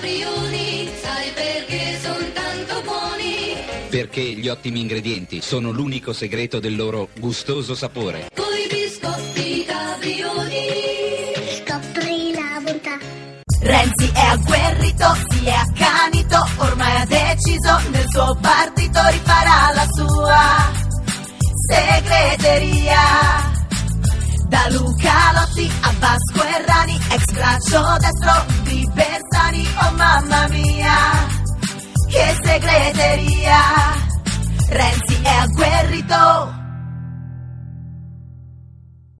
caprioli, sai perché sono tanto buoni? Perché gli ottimi ingredienti sono l'unico segreto del loro gustoso sapore. Coi biscotti caprioli. Scopri la bontà. Renzi è agguerrito, si è accanito, ormai ha deciso, nel suo partito rifarà la sua segreteria. Da Luca Lotti a Vasco Errani, ex braccio destro di Bersani, che segreteria. Renzi è agguerrito,